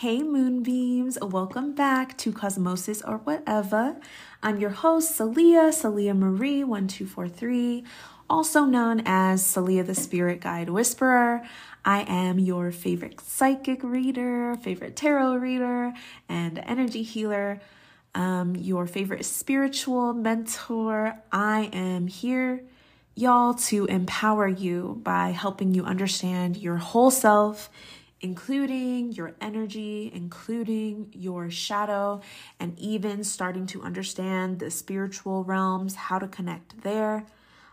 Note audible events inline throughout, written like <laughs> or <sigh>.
Hey, Moonbeams, welcome back to Cosmosis or Whatever. I'm your host, Salia, Salia Marie 1243, also known as Salia the Spirit Guide Whisperer. I am your favorite psychic reader, favorite tarot reader, and energy healer, um, your favorite spiritual mentor. I am here, y'all, to empower you by helping you understand your whole self including your energy, including your shadow, and even starting to understand the spiritual realms, how to connect there.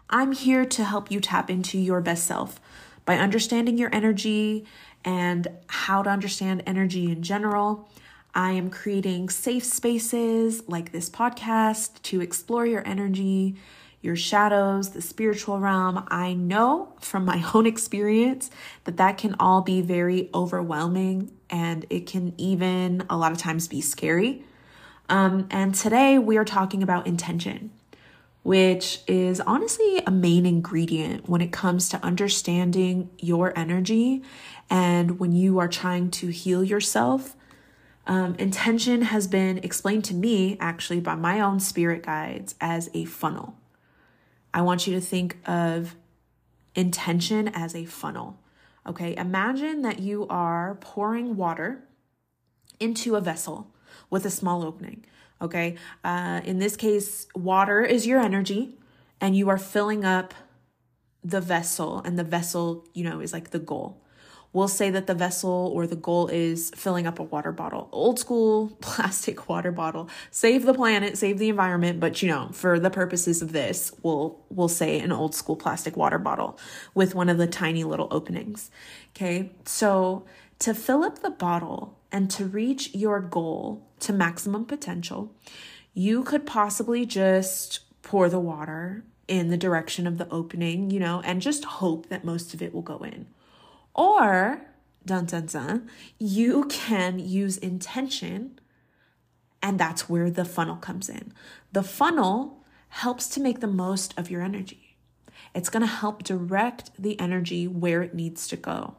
I'm here to help you tap into your best self by understanding your energy and how to understand energy in general. I am creating safe spaces like this podcast to explore your energy, your shadows, the spiritual realm. I know from my <laughs> own experience that that can all be very overwhelming and it can even a lot of times be scary. Um, and today we are talking about intention, which is honestly a main ingredient when it comes to understanding your energy and when you are trying to heal yourself. Um, intention has been explained to me actually by my own spirit guides as a funnel. I want you to think of intention as a funnel. Okay, imagine that you are pouring water into a vessel with a small opening. Okay, uh, in this case, water is your energy, and you are filling up the vessel, and the vessel, you know, is like the goal we'll say that the vessel or the goal is filling up a water bottle. Old school <laughs> plastic water bottle. Save the planet, save the environment, but you know, for the purposes of this, we'll we'll say an old school plastic water bottle with one of the tiny little openings. Okay? So, to fill up the bottle and to reach your goal to maximum potential, you could possibly just pour the water in the direction of the opening, you know, and just hope that most of it will go in. Or, dun dun dun, you can use intention, and that's where the funnel comes in. The funnel helps to make the most of your energy. It's to help direct the energy where it needs to go.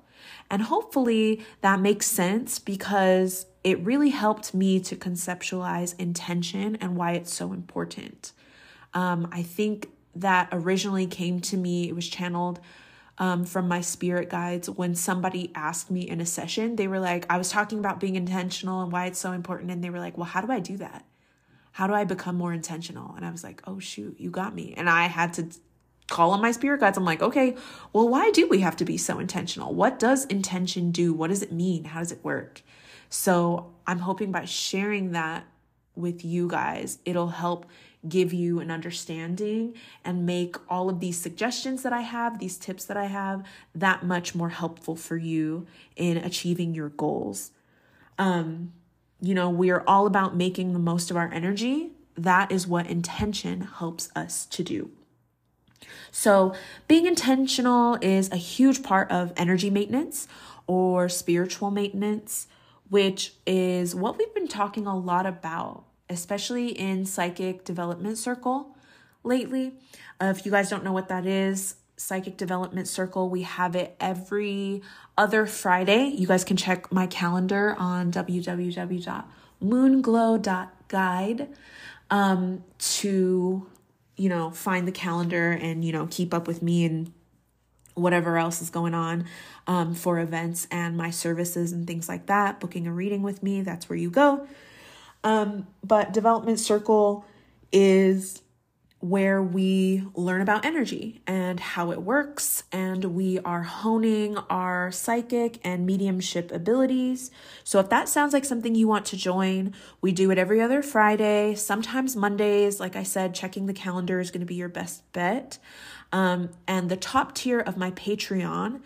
And hopefully that makes sense because it really helped me to conceptualize intention and why it's so important. Um, I think that originally came to me, it was channeled um, from my spirit guides when somebody asked me in a session. They were like, I was talking about being intentional and why it's so important. And they were like, Well, how do I do that? How do I become more intentional? And I was like, Oh, shoot, you got me. And I had to call on my spirit guides. I'm like, okay, well, why do we have to be so intentional? What does intention do? What does it mean? How does it work? So I'm hoping by sharing that with you guys, it'll help give you an understanding and make all of these suggestions that I have, these tips that I have, that much more helpful for you in achieving your goals. Um, you know, we are all about making the most of our energy. That is what intention helps us to do. So, being intentional is a huge part of energy maintenance or spiritual maintenance, which is what we've been talking a lot about especially in Psychic Development Circle lately. Uh, if you guys don't know what that is, Psychic Development Circle, we have it every other Friday. You guys can check my calendar on www.moonglow.guide um, to, you know, find the calendar and, you know, keep up with me and whatever else is going on um, for events and my services and things like that. Booking a reading with me, that's where you go. Um, but Development Circle is where we learn about energy and how it works, and we are honing our psychic and mediumship abilities. So, if that sounds like something you want to join, we do it every other Friday, sometimes Mondays. Like I said, checking the calendar is going to be your best bet. Um, and the top tier of my Patreon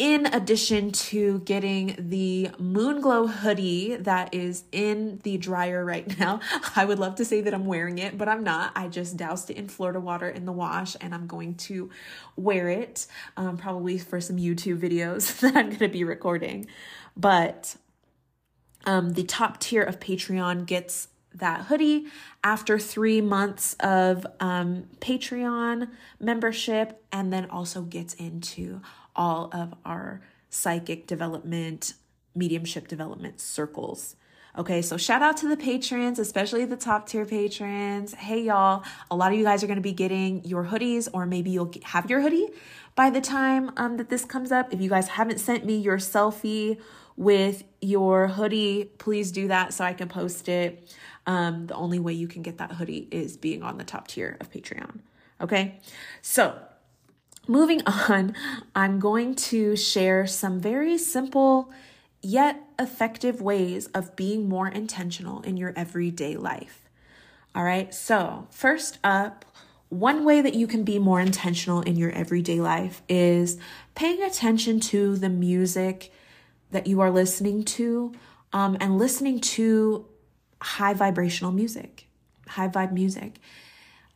in addition to getting the Moonglow hoodie that is in the dryer right <laughs> now. I would love to say that I'm wearing it, but I'm not. I just doused it in Florida water in the wash and I'm going to wear it um, probably for some YouTube videos <laughs> that I'm going to be recording. But um, the top tier of Patreon gets that hoodie after three months of um, Patreon membership and then also gets into all of our psychic development mediumship development circles. Okay, so shout out to the patrons, especially the top tier patrons. Hey, y'all, a lot of you guys are going to be getting your hoodies, or maybe you'll have your hoodie by the time um, that this comes up. If you guys haven't sent me your selfie with your hoodie, please do that so I can post it. Um, the only way you can get that hoodie is being on the top tier of Patreon. Okay, so moving on, I'm going to share some very simple yet effective ways of being more intentional in your everyday life. All right, so first up, one way that you can be more intentional in your everyday life is paying attention to the music that you are listening to um, and listening to high vibrational music, high vibe music.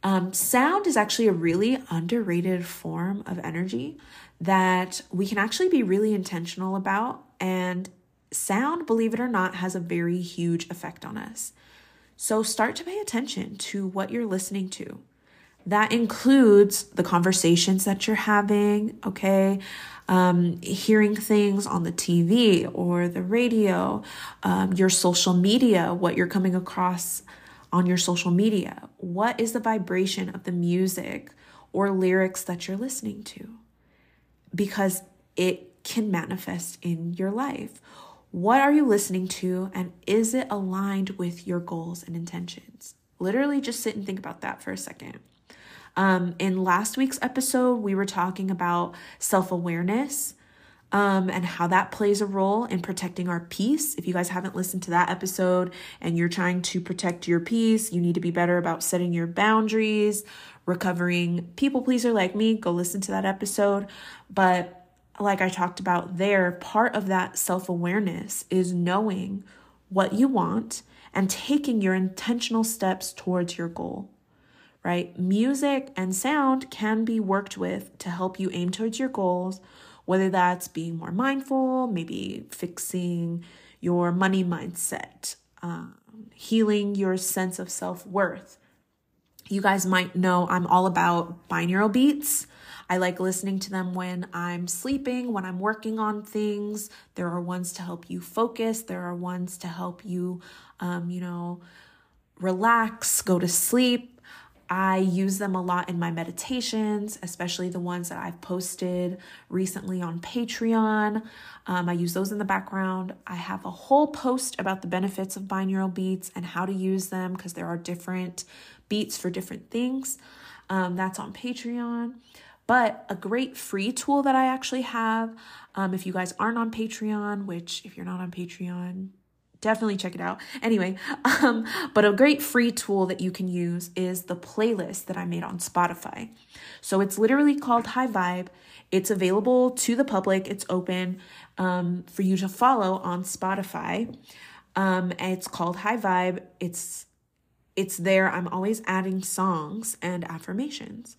Um, sound is actually a really underrated form of energy that we can actually be really intentional about. And sound, believe it or not, has a very huge effect on us. So start to pay attention to what you're listening to. That includes the conversations that you're having, okay? Um, hearing things on the TV or the radio, um, your social media, what you're coming across on your social media. What is the vibration of the music or lyrics that you're listening to? Because it can manifest in your life. What are you listening to, and is it aligned with your goals and intentions? Literally, just sit and think about that for a second. Um, in last week's episode, we were talking about self awareness um, and how that plays a role in protecting our peace. If you guys haven't listened to that episode and you're trying to protect your peace, you need to be better about setting your boundaries, recovering people pleaser like me, go listen to that episode. But like I talked about there, part of that self awareness is knowing what you want and taking your intentional steps towards your goal right? Music and sound can be worked with to help you aim towards your goals, whether that's being more mindful, maybe fixing your money mindset, um, healing your sense of self worth. You guys might know I'm all about binaural beats. I like listening to them when I'm sleeping, when I'm working on things. There are ones to help you focus, there are ones to help you, um, you know, relax, go to sleep. I use them a lot in my meditations, especially the ones that I've posted recently on Patreon. Um, I use those in the background. I have a whole post about the benefits of binaural beats and how to use them because there are different beats for different things. Um, that's on Patreon. But a great free tool that I actually have, um, if you guys aren't on Patreon, which if you're not on Patreon, definitely check it out. Anyway, um, but a great free tool that you can use is the playlist that I made on Spotify. So it's literally called High Vibe. It's available to the public. It's open um, for you to follow on Spotify. Um, and it's called High Vibe. It's it's there. I'm always adding songs and affirmations.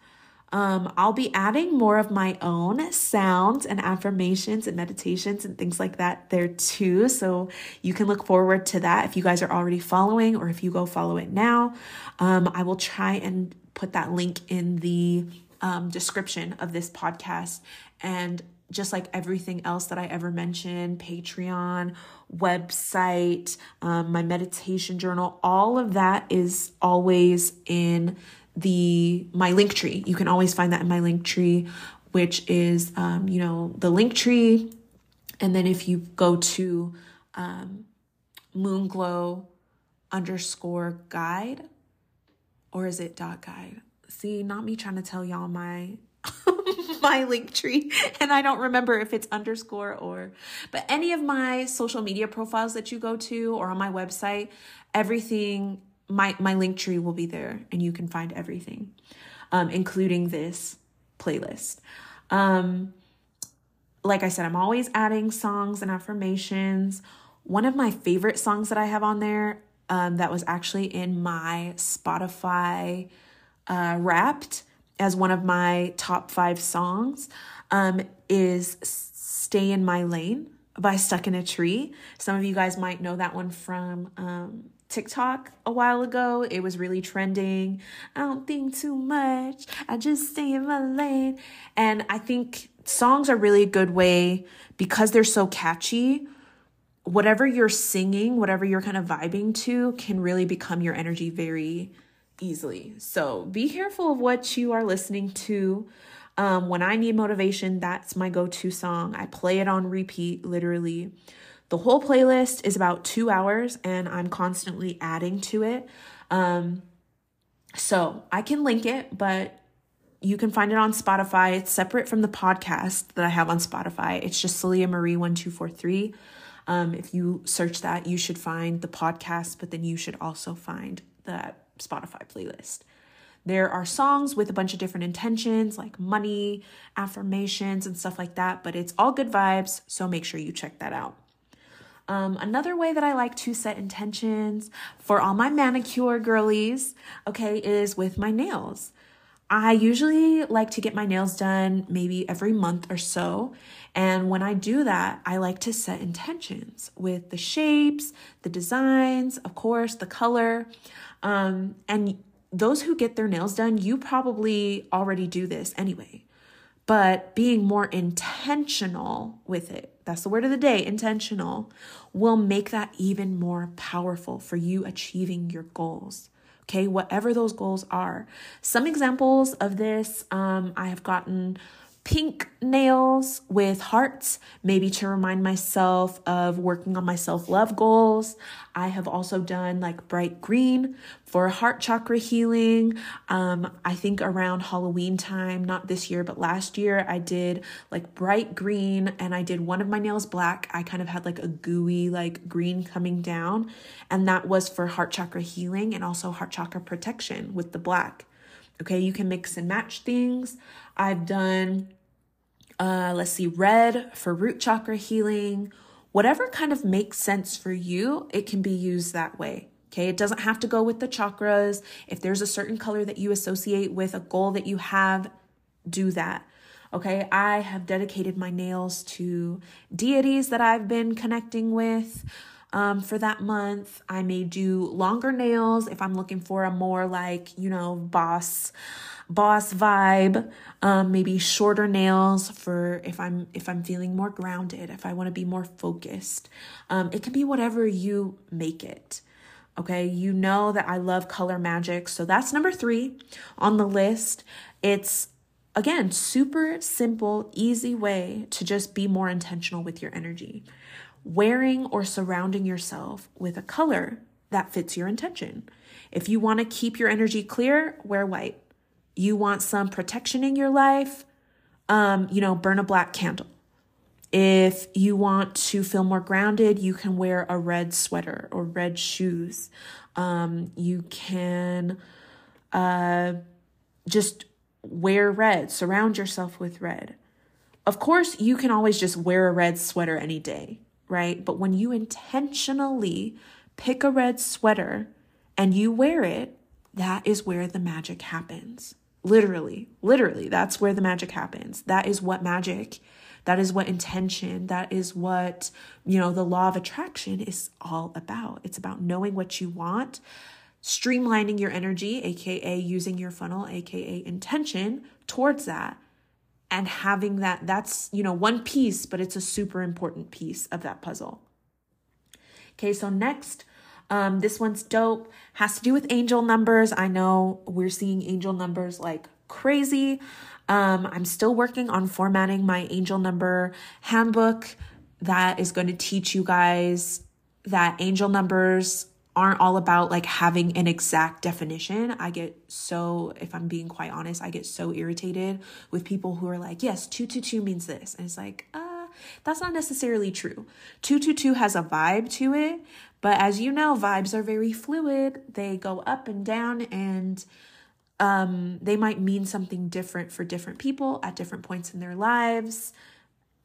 Um, I'll be adding more of my own sounds and affirmations and meditations and things like that there too. So you can look forward to that if you guys are already following or if you go follow it now. Um, I will try and put that link in the um, description of this podcast. And just like everything else that I ever mentioned Patreon, website, um, my meditation journal, all of that is always in the my Linktree. You can always find that in my Linktree, which is um, you know the Linktree, and then if you go to um, Moonglow underscore guide, or is it dot guide? See, not me trying to tell y'all my <laughs> my link tree <laughs> and I don't remember if it's underscore or but any of my social media profiles that you go to or on my website everything my my Linktree will be there and you can find everything um, including this playlist. Um, like i said i'm always adding songs and affirmations. One of my favorite songs that i have on there um, that was actually in my spotify uh, wrapped as one of my top five songs um, is stay in my lane by stuck in a tree. Some of you guys might know that one from um, TikTok a while ago. It was really trending. I don't think too much. I just stay in my lane. And I think songs are really a good way because they're so catchy. whatever you're singing, whatever you're kind of vibing to, can really become your energy very easily. So be careful of what you are listening to. Um, when I need motivation, that's my go to song. I play it on repeat, literally. The whole playlist is about two hours, and I'm constantly adding to it. Um, so I can link it, but you can find it on Spotify. It's separate from the podcast that I have on Spotify. It's just Salia Marie 1243. Um, if you search that, you should find the podcast, but then you should also find the Spotify playlist. There are songs with a bunch of different intentions, like money, affirmations, and stuff like that, but it's all good vibes, so make sure you check that out. Um, another way that I like to set intentions for all my manicure girlies, okay, is with my nails. I usually like to get my nails done maybe every month or so. And when I do that, I like to set intentions with the shapes, the designs, of course, the color. Um, and those who get their nails done, you probably already do this anyway. But being more intentional with it, that's the word of the day, intentional, will make that even more powerful for you achieving your goals. Okay, whatever those goals are. Some examples of this um, I have gotten pink nails with hearts, maybe to remind myself of working on my self love goals. I have also done like bright green for heart chakra healing. Um, I think around Halloween time, not this year, but last year, I did like bright green and I did one of my nails black. I kind of had like a gooey, like green coming down, and that was for heart chakra healing and also heart chakra protection with the black. Okay, you can mix and match things. I've done, uh, let's see, red for root chakra healing. Whatever kind of makes sense for you, it can be used that way. Okay, it doesn't have to go with the chakras. If there's a certain color that you associate with a goal that you have, do that. Okay, I have dedicated my nails to deities that I've been connecting with um, for that month. I may do longer nails if I'm looking for a more like, you know, boss boss vibe um, maybe shorter nails for if i'm if i'm feeling more grounded if i want to be more focused um, it can be whatever you make it okay you know that i love color magic so that's number three on the list it's again super simple easy way to just be more intentional with your energy wearing or surrounding yourself with a color that fits your intention. If you want to keep your energy clear, wear white. You want some protection in your life, um, you know, burn a black candle. If you want to feel more grounded, you can wear a red sweater or red shoes. Um, you can uh, just wear red, surround yourself with red. Of course, you can always just wear a red sweater any day right? But when you intentionally pick a red sweater and you wear it, that is where the magic happens. Literally, literally, that's where the magic happens. That is what magic, that is what intention, that is what, you know, the law of attraction is all about. It's about knowing what you want, streamlining your energy, aka using your funnel, aka intention towards that and having that that's you know one piece but it's a super important piece of that puzzle okay so next um, this one's dope has to do with angel numbers i know we're seeing angel numbers like crazy um, i'm still working on formatting my angel number handbook that is going to teach you guys that angel numbers aren't all about like having an exact definition. I get so, if I'm being quite honest, I get so irritated with people who are like, yes, 222 means this. And it's like, uh, that's not necessarily true. 222 has a vibe to it, but as you know, vibes are very fluid. They go up and down and um, they might mean something different for different people at different points in their lives.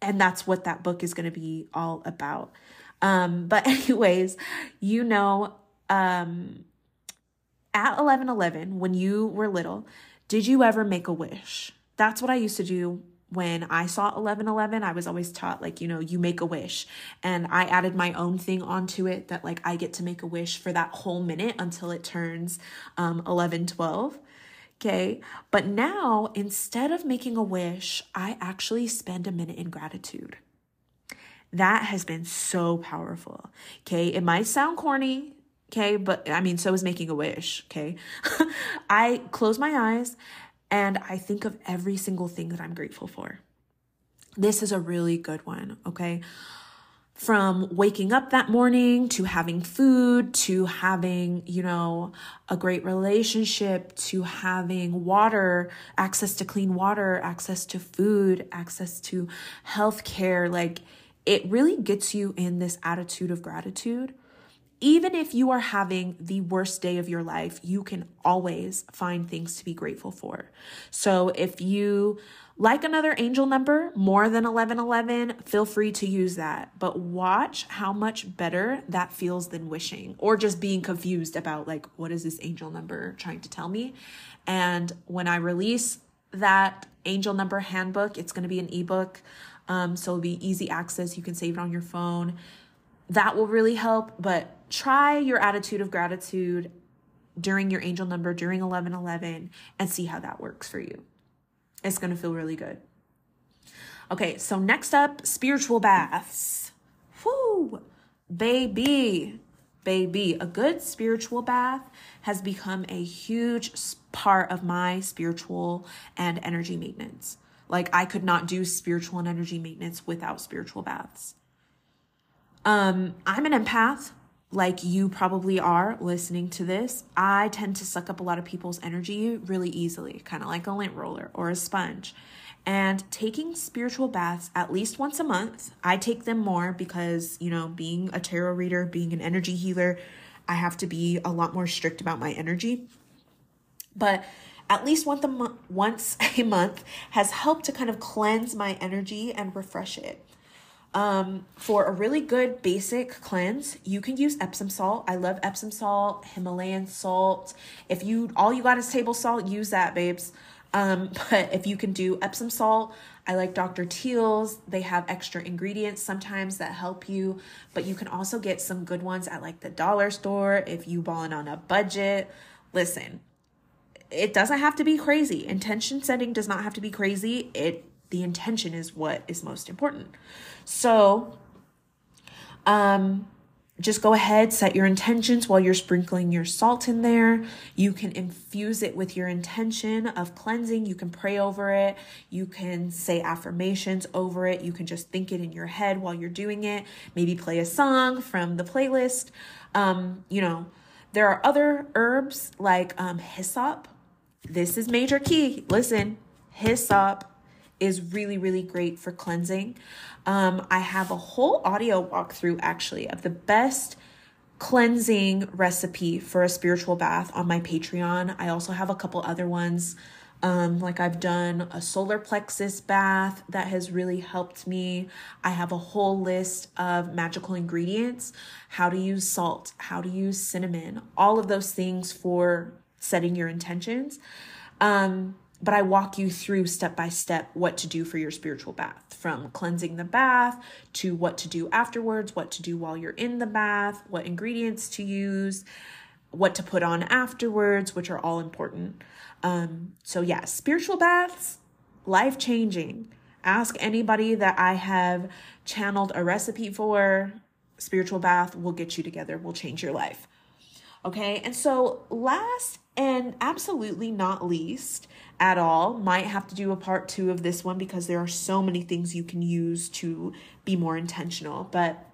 And that's what that book is going to be all about. Um, but <laughs> anyways, you know, um, at 1111, when you were little, did you ever make a wish? That's what I used to do when I saw 1111. I was always taught, like, you know, you make a wish. And I added my own thing onto it that, like, I get to make a wish for that whole minute until it turns um, 1112. Okay. But now, instead of making a wish, I actually spend a minute in gratitude. That has been so powerful. Okay. It might sound corny. Okay. But I mean, so is making a wish. Okay. <laughs> I close my eyes and I think of every single thing that I'm grateful for. This is a really good one. Okay from waking up that morning to having food to having, you know, a great relationship to having water, access to clean water, access to food, access to health care. Like it really gets you in this attitude of gratitude. Even if you are having the worst day of your life, you can always find things to be grateful for. So if you like another angel number more than 1111, feel free to use that. But watch how much better that feels than wishing or just being confused about, like, what is this angel number trying to tell me? And when I release that angel number handbook, it's going to be an ebook. Um, so it'll be easy access. You can save it on your phone. That will really help. But try your attitude of gratitude during your angel number, during 1111, and see how that works for you. It's going to feel really good. Okay, so next up, spiritual baths. Whoo, baby, baby. A good spiritual bath has become a huge part of my spiritual and energy maintenance. Like, I could not do spiritual and energy maintenance without spiritual baths. Um, I'm an empath, like you probably are listening to this, I tend to suck up a lot of people's energy really easily, kind of like a lint roller or a sponge. And taking spiritual baths at least once a month, I take them more because, you know, being a tarot reader, being an energy healer, I have to be a lot more strict about my energy. But at least once a month, once <laughs> a month has helped to kind of cleanse my energy and refresh it. Um, for a really good basic cleanse, you can use Epsom salt. I love Epsom salt, Himalayan salt. If you all you got is table salt, use that, babes. Um, <laughs> but if you can do Epsom salt, I like Dr. Teal's. They have extra ingredients sometimes that help you, but you can also get some good ones at like the dollar store if you balling on a budget. Listen, it doesn't have to be crazy. Intention setting does not have to be crazy. It the intention is what is most important. So, um, just go ahead, set your intentions while you're sprinkling your salt in there. You can infuse it with your intention of cleansing. You can pray over it. You can say affirmations over it. You can just think it in your head while you're doing it. Maybe play a song from the playlist. Um, you know, there are other herbs like um, hyssop. This is major key. Listen, hyssop is really, really great for cleansing. Um, I have a whole audio walkthrough actually of the best cleansing recipe for a spiritual bath on my Patreon. I also have a couple other ones. Um, like I've done a solar plexus bath that has really helped me. I have a whole list of magical ingredients, how to use salt, how to use cinnamon, all of those things for setting your intentions. Um, but I walk you through step by step what to do for your spiritual bath from cleansing the bath to what to do afterwards, what to do while you're in the bath, what ingredients to use, what to put on afterwards, which are all important. Um, so, yeah, spiritual baths, life changing. Ask anybody that I have channeled a recipe for. Spiritual bath will get you together, will change your life. Okay, and so last and absolutely not least, at all. Might have to do a part two of this one because there are so many things you can use to be more intentional. But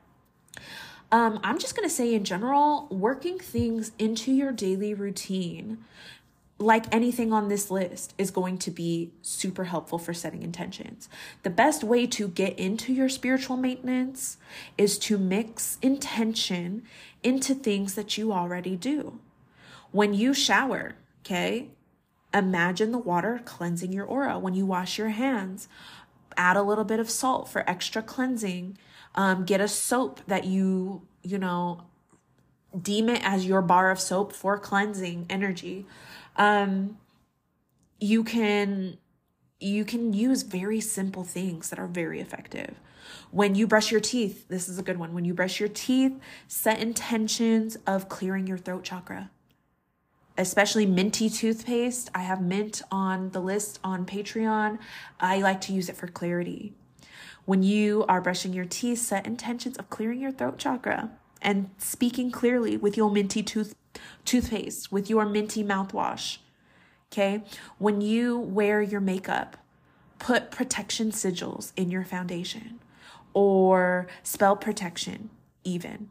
um, I'm just going to say, in general, working things into your daily routine, like anything on this list, is going to be super helpful for setting intentions. The best way to get into your spiritual maintenance is to mix intention into things that you already do. When you shower, okay, Imagine the water cleansing your aura when you wash your hands. Add a little bit of salt for extra cleansing. Um, get a soap that you, you know, deem it as your bar of soap for cleansing energy. Um, you can you can use very simple things that are very effective. When you brush your teeth, this is a good one. When you brush your teeth, set intentions of clearing your throat chakra especially minty toothpaste. I have mint on the list on Patreon. I like to use it for clarity. When you are brushing your teeth, set intentions of clearing your throat chakra and speaking clearly with your minty tooth toothpaste, with your minty mouthwash. Okay? When you wear your makeup, put protection sigils in your foundation or spell protection even.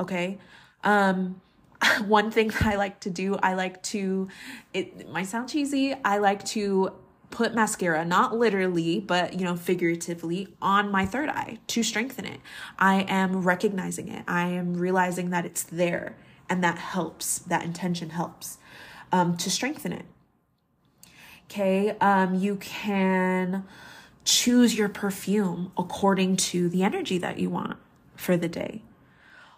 Okay? Um <laughs> one thing that I like to do, I like to it might sound cheesy, I like to put mascara, not literally, but you know, figuratively on my third eye to strengthen it. I am recognizing it. I am realizing that it's there and that helps. That intention helps um, to strengthen it. Okay, um, you can choose your perfume according to the energy that you want for the day.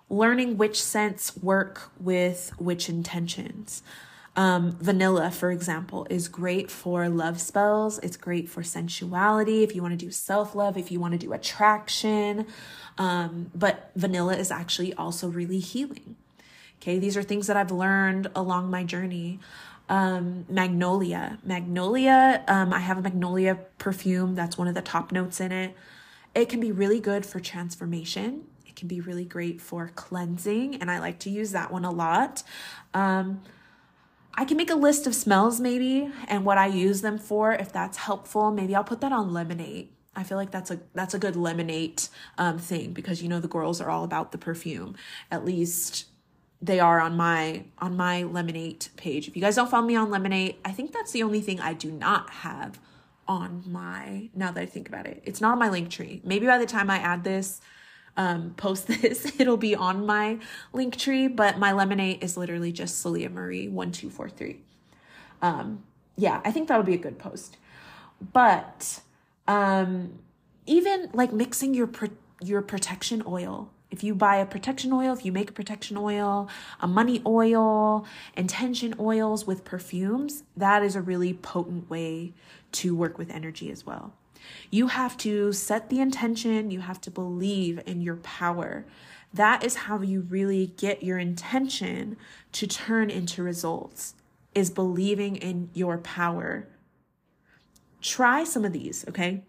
Learning which scents work with which intentions. Um, vanilla, for example, is great for love spells. It's great for sensuality. If you want to do self love, if you want to do attraction. Um, but vanilla is actually also really healing. Okay, these are things that I've learned along my journey. Um, magnolia, magnolia. Um, I have a magnolia perfume. That's one of the top notes in it. It can be really good for transformation. Can be really great for cleansing, and I like to use that one a lot. Um, I can make a list of smells maybe and what I use them for if that's helpful. Maybe I'll put that on Lemon8. I feel like that's a that's a good Lemon8 um, thing because you know the girls are all about the perfume. At least they are on my on my Lemon8 page. If you guys don't follow me on Lemon8, I think that's the only thing I do not have on my now that I think about it. It's not on my Linktree. Maybe by the time I add this, um, post <laughs> this, it'll be on my Linktree, but my Lemon8 is literally just Salia Marie 1243. Um, yeah, I think that would be a good post. But um, even like mixing your your protection oil. If you buy a protection oil, if you make a protection oil, a money oil, intention oils with perfumes, that is a really potent way to work with energy as well. You have to set the intention, you have to believe in your power. That is how you really get your intention to turn into results, is believing in your power. Try some of these, okay?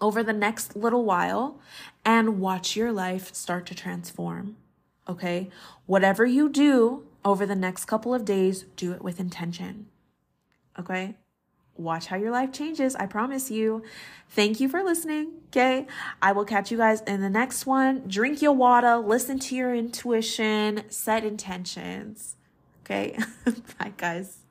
Over the next little while and watch your life start to transform, okay? Whatever you do over the next couple of days, do it with intention, okay? watch how your life changes. I promise you. Thank you for listening. Okay. I will catch you guys in the next one. Drink your water, listen to your intuition, set intentions. Okay. <laughs> Bye, guys.